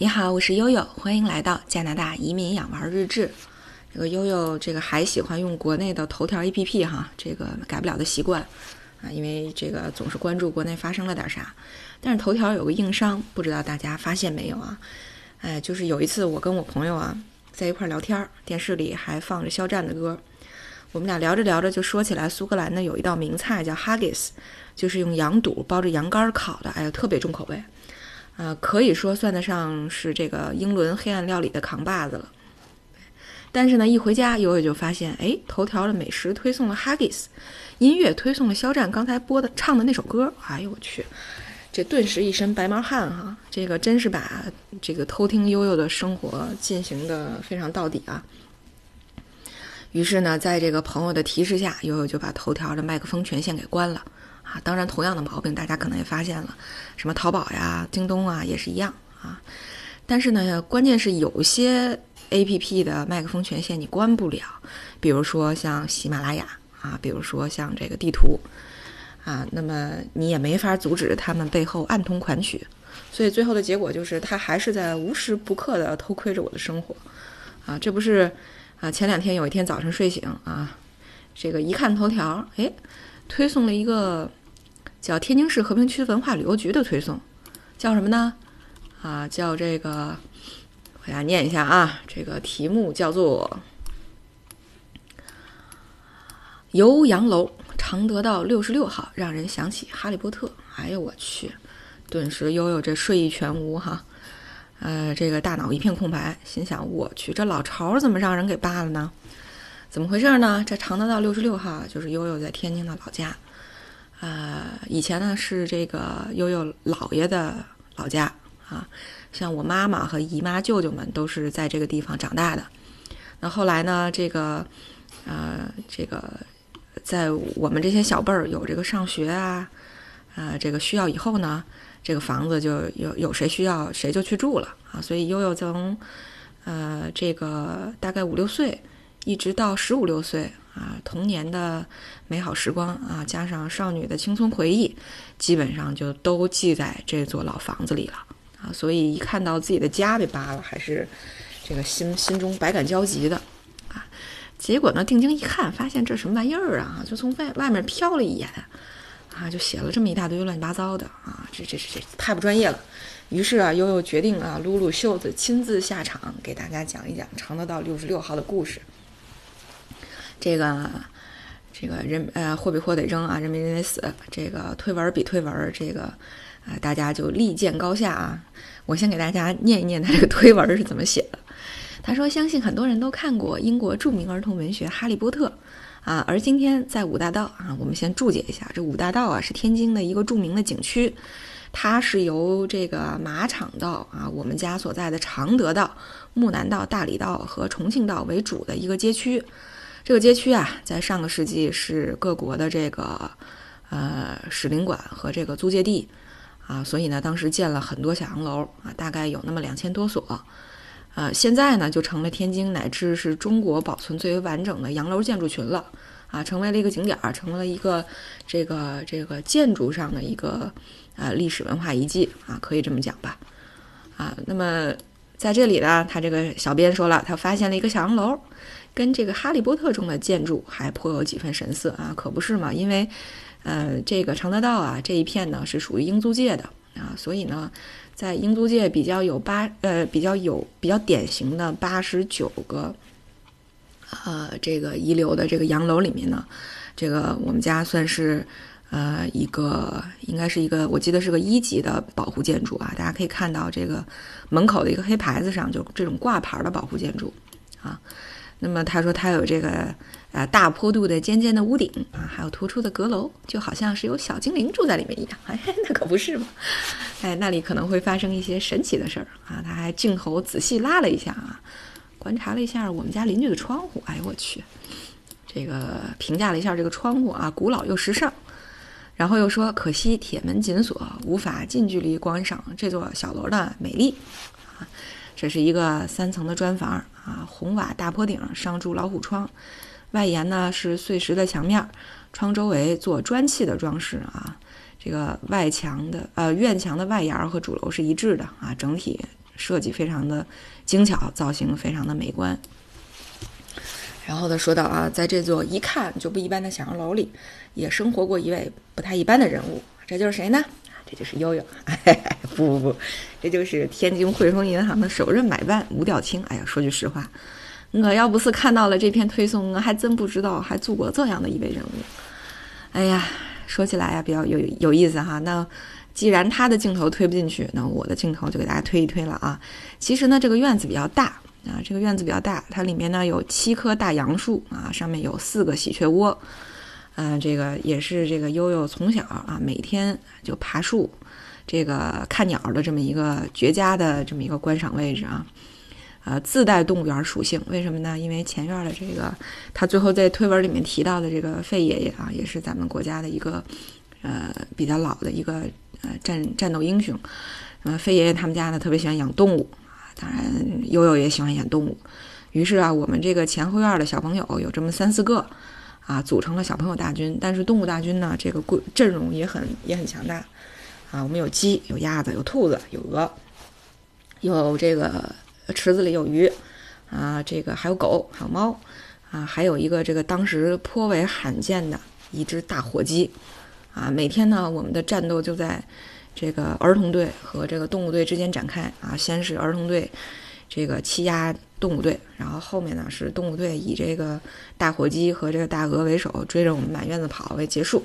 你好，我是悠悠，欢迎来到加拿大移民养娃日志。这个悠悠，这个还喜欢用国内的头条 APP 哈，这个改不了的习惯啊，因为这个总是关注国内发生了点啥。但是头条有个硬伤，不知道大家发现没有啊？哎，就是有一次我跟我朋友啊在一块聊天，电视里还放着肖战的歌，我们俩聊着聊着就说起来苏格兰呢有一道名菜叫 haggis，就是用羊肚包着羊肝烤的，哎呀，特别重口味。呃，可以说算得上是这个英伦黑暗料理的扛把子了。但是呢，一回家，悠悠就发现，哎，头条的美食推送了 hagis 音乐推送了肖战刚才播的唱的那首歌。哎呦我去，这顿时一身白毛汗哈！这个真是把这个偷听悠悠的生活进行的非常到底啊。于是呢，在这个朋友的提示下，悠悠就把头条的麦克风权限给关了。啊，当然，同样的毛病大家可能也发现了，什么淘宝呀、京东啊也是一样啊。但是呢，关键是有些 A P P 的麦克风权限你关不了，比如说像喜马拉雅啊，比如说像这个地图啊，那么你也没法阻止他们背后暗通款曲，所以最后的结果就是他还是在无时不刻的偷窥着我的生活啊。这不是啊，前两天有一天早上睡醒啊，这个一看头条，哎，推送了一个。叫天津市和平区文化旅游局的推送，叫什么呢？啊，叫这个，我给大家念一下啊，这个题目叫做“游洋楼常德道六十六号”，让人想起哈利波特。哎呦我去，顿时悠悠这睡意全无哈，呃，这个大脑一片空白，心想我去，这老巢怎么让人给扒了呢？怎么回事呢？这常德道六十六号就是悠悠在天津的老家。呃，以前呢是这个悠悠姥爷的老家啊，像我妈妈和姨妈舅舅们都是在这个地方长大的。那后来呢，这个呃，这个在我们这些小辈儿有这个上学啊，呃，这个需要以后呢，这个房子就有有谁需要谁就去住了啊。所以悠悠从呃这个大概五六岁，一直到十五六岁。啊，童年的美好时光啊，加上少女的青春回忆，基本上就都记在这座老房子里了啊。所以一看到自己的家被扒了，还是这个心心中百感交集的啊。结果呢，定睛一看，发现这什么玩意儿啊？就从外外面瞟了一眼啊，就写了这么一大堆乱七八糟的啊，这这这太不专业了。于是啊，悠悠决定啊，撸撸袖子，亲自下场给大家讲一讲常德道六十六号的故事。这个，这个人呃，货比货得扔啊，人民人得死。这个推文比推文，这个啊，大家就立见高下啊。我先给大家念一念他这个推文是怎么写的。他说：“相信很多人都看过英国著名儿童文学《哈利波特》啊，而今天在五大道啊，我们先注解一下，这五大道啊是天津的一个著名的景区，它是由这个马场道啊，我们家所在的常德道、木南道、大理道和重庆道为主的一个街区。”这个街区啊，在上个世纪是各国的这个呃使领馆和这个租界地啊，所以呢，当时建了很多小洋楼啊，大概有那么两千多所。呃，现在呢，就成了天津乃至是中国保存最为完整的洋楼建筑群了啊，成为了一个景点儿，成为了一个这个这个建筑上的一个呃历史文化遗迹啊，可以这么讲吧？啊，那么在这里呢，他这个小编说了，他发现了一个小洋楼。跟这个《哈利波特》中的建筑还颇有几分神色啊，可不是嘛？因为，呃，这个常德道啊这一片呢是属于英租界的啊，所以呢，在英租界比较有八呃比较有比较典型的八十九个，呃，这个遗留的这个洋楼里面呢，这个我们家算是呃一个应该是一个我记得是个一级的保护建筑啊，大家可以看到这个门口的一个黑牌子上就这种挂牌的保护建筑啊。那么他说他有这个呃大坡度的尖尖的屋顶啊，还有突出的阁楼，就好像是有小精灵住在里面一样。哎，那可不是嘛！哎，那里可能会发生一些神奇的事儿啊！他还镜头仔细拉了一下啊，观察了一下我们家邻居的窗户。哎呦我去，这个评价了一下这个窗户啊，古老又时尚。然后又说可惜铁门紧锁，无法近距离观赏这座小楼的美丽啊。这是一个三层的砖房啊，红瓦大坡顶上铸老虎窗，外沿呢是碎石的墙面，窗周围做砖砌的装饰啊。这个外墙的呃院墙的外檐和主楼是一致的啊，整体设计非常的精巧，造型非常的美观。然后他，说到啊，在这座一看就不一般的小洋楼里，也生活过一位不太一般的人物，这就是谁呢？这就是悠悠。不不不，这就是天津汇丰银行的首任买办吴吊清。哎呀，说句实话，我要不是看到了这篇推送，我还真不知道还住过这样的一位人物。哎呀，说起来呀，比较有有意思哈。那既然他的镜头推不进去，那我的镜头就给大家推一推了啊。其实呢，这个院子比较大。啊，这个院子比较大，它里面呢有七棵大杨树啊，上面有四个喜鹊窝，嗯，这个也是这个悠悠从小啊每天就爬树，这个看鸟的这么一个绝佳的这么一个观赏位置啊，呃，自带动物园属性，为什么呢？因为前院的这个他最后在推文里面提到的这个费爷爷啊，也是咱们国家的一个呃比较老的一个呃战战斗英雄，呃，费爷爷他们家呢特别喜欢养动物啊。当然，悠悠也喜欢养动物，于是啊，我们这个前后院的小朋友有这么三四个，啊，组成了小朋友大军。但是动物大军呢，这个阵阵容也很也很强大，啊，我们有鸡，有鸭子，有兔子，有鹅，有这个池子里有鱼，啊，这个还有狗，还有猫，啊，还有一个这个当时颇为罕见的一只大火鸡，啊，每天呢，我们的战斗就在。这个儿童队和这个动物队之间展开啊，先是儿童队这个欺压动物队，然后后面呢是动物队以这个大火鸡和这个大鹅为首，追着我们满院子跑为结束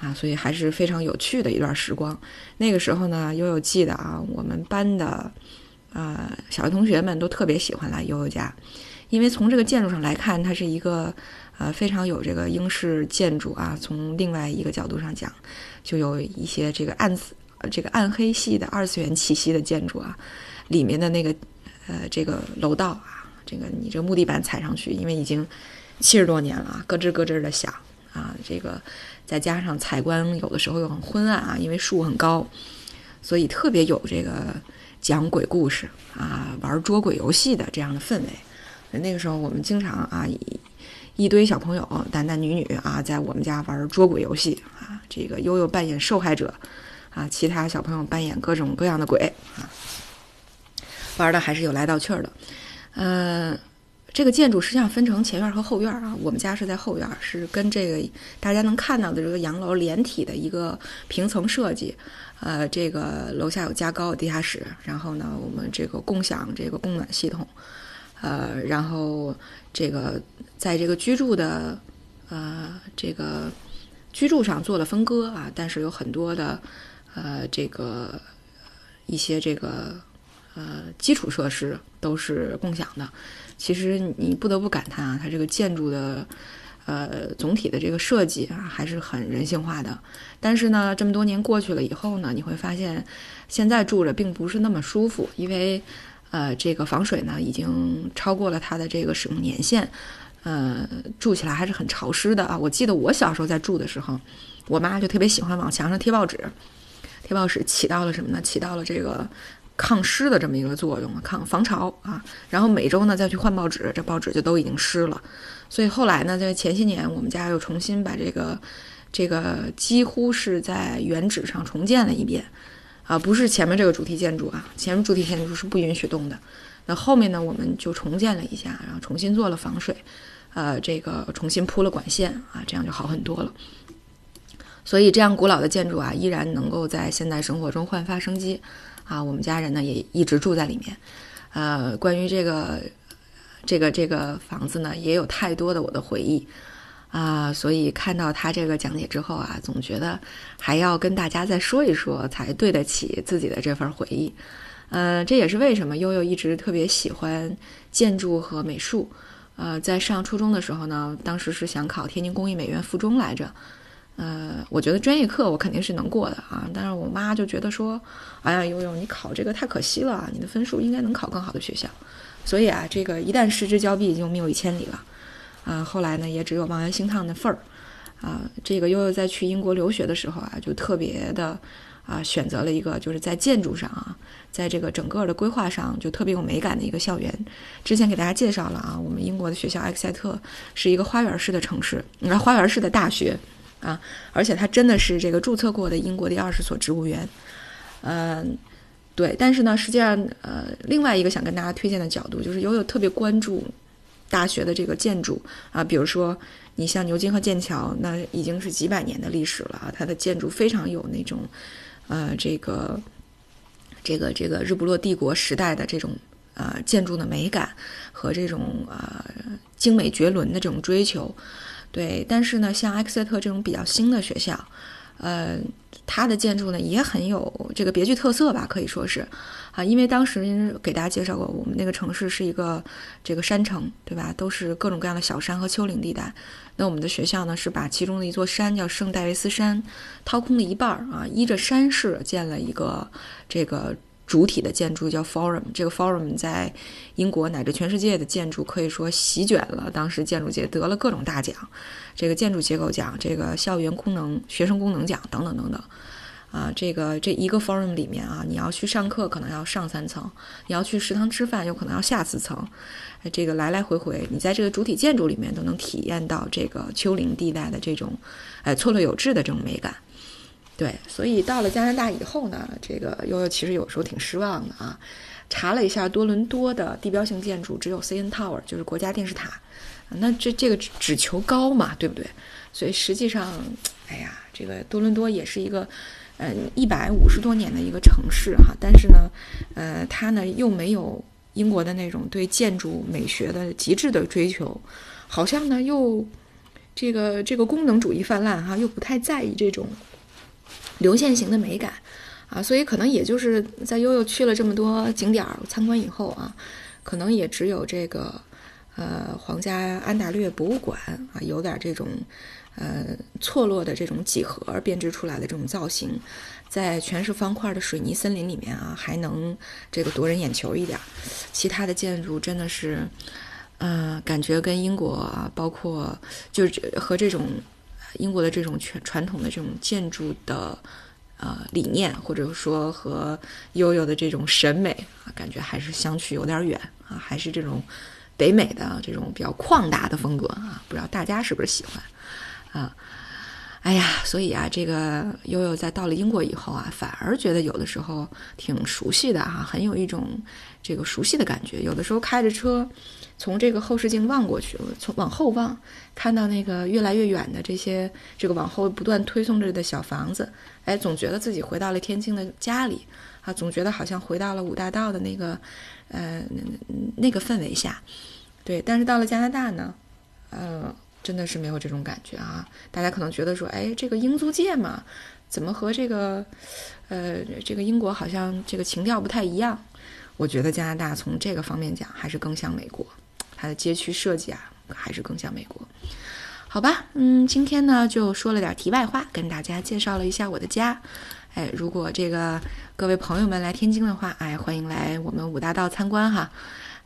啊，所以还是非常有趣的一段时光。那个时候呢，悠悠记得啊，我们班的呃小学同学们都特别喜欢来悠悠家，因为从这个建筑上来看，它是一个呃非常有这个英式建筑啊。从另外一个角度上讲，就有一些这个暗。这个暗黑系的二次元气息的建筑啊，里面的那个呃，这个楼道啊，这个你这个木地板踩上去，因为已经七十多年了，咯吱咯吱的响啊。这个再加上采光有的时候又很昏暗啊，因为树很高，所以特别有这个讲鬼故事啊、玩捉鬼游戏的这样的氛围。那个时候我们经常啊，一堆小朋友男男女女啊，在我们家玩捉鬼游戏啊，这个悠悠扮演受害者。啊，其他小朋友扮演各种各样的鬼啊，玩的还是有来道气儿的。嗯，这个建筑实际上分成前院和后院啊。我们家是在后院，是跟这个大家能看到的这个洋楼连体的一个平层设计。呃，这个楼下有加高地下室，然后呢，我们这个共享这个供暖系统。呃，然后这个在这个居住的呃这个居住上做了分割啊，但是有很多的。呃，这个一些这个呃基础设施都是共享的。其实你不得不感叹啊，它这个建筑的呃总体的这个设计啊，还是很人性化的。但是呢，这么多年过去了以后呢，你会发现现在住着并不是那么舒服，因为呃这个防水呢已经超过了它的这个使用年限，呃住起来还是很潮湿的啊。我记得我小时候在住的时候，我妈就特别喜欢往墙上贴报纸。贴报纸起到了什么呢？起到了这个抗湿的这么一个作用，抗防潮啊。然后每周呢再去换报纸，这报纸就都已经湿了。所以后来呢，在前些年，我们家又重新把这个这个几乎是在原址上重建了一遍啊，不是前面这个主题建筑啊，前面主题建筑是不允许动的。那后面呢，我们就重建了一下，然后重新做了防水，呃，这个重新铺了管线啊，这样就好很多了。所以，这样古老的建筑啊，依然能够在现代生活中焕发生机，啊，我们家人呢也一直住在里面。呃，关于这个这个这个房子呢，也有太多的我的回忆啊，所以看到他这个讲解之后啊，总觉得还要跟大家再说一说，才对得起自己的这份回忆。呃，这也是为什么悠悠一直特别喜欢建筑和美术。呃，在上初中的时候呢，当时是想考天津工艺美院附中来着。呃，我觉得专业课我肯定是能过的啊，但是我妈就觉得说，哎呀，悠悠你考这个太可惜了，你的分数应该能考更好的学校，所以啊，这个一旦失之交臂就谬以千里了，啊，后来呢也只有望洋兴叹的份儿，啊，这个悠悠在去英国留学的时候啊，就特别的啊选择了一个就是在建筑上啊，在这个整个的规划上就特别有美感的一个校园，之前给大家介绍了啊，我们英国的学校埃克塞特是一个花园式的城市，你看花园式的大学。啊，而且它真的是这个注册过的英国第二十所植物园，嗯，对，但是呢，实际上，呃，另外一个想跟大家推荐的角度就是，悠悠特别关注大学的这个建筑啊，比如说你像牛津和剑桥，那已经是几百年的历史了啊，它的建筑非常有那种，呃，这个这个这个日不落帝国时代的这种呃建筑的美感和这种呃精美绝伦的这种追求。对，但是呢，像埃克塞特这种比较新的学校，呃，它的建筑呢也很有这个别具特色吧，可以说是，啊，因为当时给大家介绍过，我们那个城市是一个这个山城，对吧？都是各种各样的小山和丘陵地带。那我们的学校呢是把其中的一座山叫圣戴维斯山掏空了一半儿啊，依着山势建了一个这个。主体的建筑叫 Forum，这个 Forum 在英国乃至全世界的建筑可以说席卷了当时建筑界，得了各种大奖，这个建筑结构奖、这个校园功能、学生功能奖等等等等。啊，这个这一个 Forum 里面啊，你要去上课可能要上三层，你要去食堂吃饭有可能要下四层，这个来来回回，你在这个主体建筑里面都能体验到这个丘陵地带的这种，哎，错落有致的这种美感。对，所以到了加拿大以后呢，这个悠悠其实有时候挺失望的啊。查了一下多伦多的地标性建筑，只有 CN Tower，就是国家电视塔。那这这个只求高嘛，对不对？所以实际上，哎呀，这个多伦多也是一个，嗯，一百五十多年的一个城市哈。但是呢，呃，它呢又没有英国的那种对建筑美学的极致的追求，好像呢又这个这个功能主义泛滥哈，又不太在意这种。流线型的美感，啊，所以可能也就是在悠悠去了这么多景点参观以后啊，可能也只有这个，呃，皇家安大略博物馆啊，有点这种，呃，错落的这种几何编织出来的这种造型，在全是方块的水泥森林里面啊，还能这个夺人眼球一点。其他的建筑真的是，呃，感觉跟英国啊，包括就是和这种。英国的这种传传统的这种建筑的呃理念，或者说和悠悠的这种审美啊，感觉还是相去有点远啊，还是这种北美的这种比较旷达的风格啊，不知道大家是不是喜欢啊？哎呀，所以啊，这个悠悠在到了英国以后啊，反而觉得有的时候挺熟悉的哈，很有一种这个熟悉的感觉。有的时候开着车。从这个后视镜望过去，从往后望，看到那个越来越远的这些这个往后不断推送着的小房子，哎，总觉得自己回到了天津的家里，啊，总觉得好像回到了五大道的那个，呃，那个氛围下，对。但是到了加拿大呢，呃，真的是没有这种感觉啊。大家可能觉得说，哎，这个英租界嘛，怎么和这个，呃，这个英国好像这个情调不太一样？我觉得加拿大从这个方面讲，还是更像美国。它的街区设计啊，还是更像美国，好吧？嗯，今天呢就说了点题外话，跟大家介绍了一下我的家。哎，如果这个各位朋友们来天津的话，哎，欢迎来我们五大道参观哈。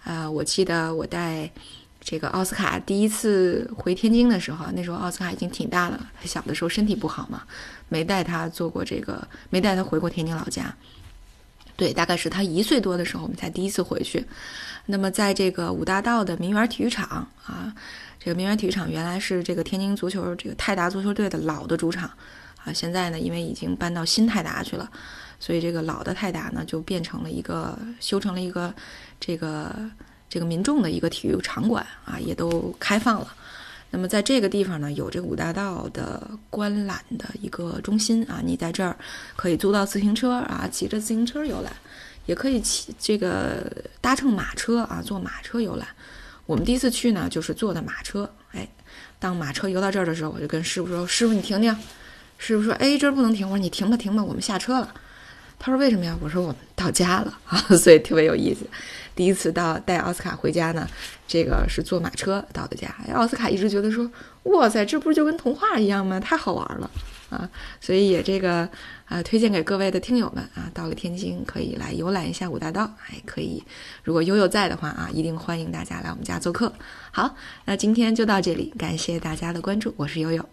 啊，我记得我带这个奥斯卡第一次回天津的时候，那时候奥斯卡已经挺大了，他小的时候身体不好嘛，没带他做过这个，没带他回过天津老家。对，大概是他一岁多的时候，我们才第一次回去。那么，在这个五大道的民园体育场啊，这个民园体育场原来是这个天津足球这个泰达足球队的老的主场啊。现在呢，因为已经搬到新泰达去了，所以这个老的泰达呢就变成了一个修成了一个这个这个民众的一个体育场馆啊，也都开放了。那么在这个地方呢，有这五大道的观览的一个中心啊，你在这儿可以租到自行车啊，骑着自行车游览。也可以骑这个搭乘马车啊，坐马车游览。我们第一次去呢，就是坐的马车。哎，当马车游到这儿的时候，我就跟师傅说：“师傅，你停停。”师傅说：“哎，这儿不能停。”我说：“你停吧，停吧，我们下车了。”他说：“为什么呀？”我说：“我们到家了 啊。”所以特别有意思。第一次到带奥斯卡回家呢，这个是坐马车到的家。奥斯卡一直觉得说：“哇塞，这不是就跟童话一样吗？太好玩了。”啊，所以也这个啊，推荐给各位的听友们啊，到了天津可以来游览一下五大道，还可以，如果悠悠在的话啊，一定欢迎大家来我们家做客。好，那今天就到这里，感谢大家的关注，我是悠悠。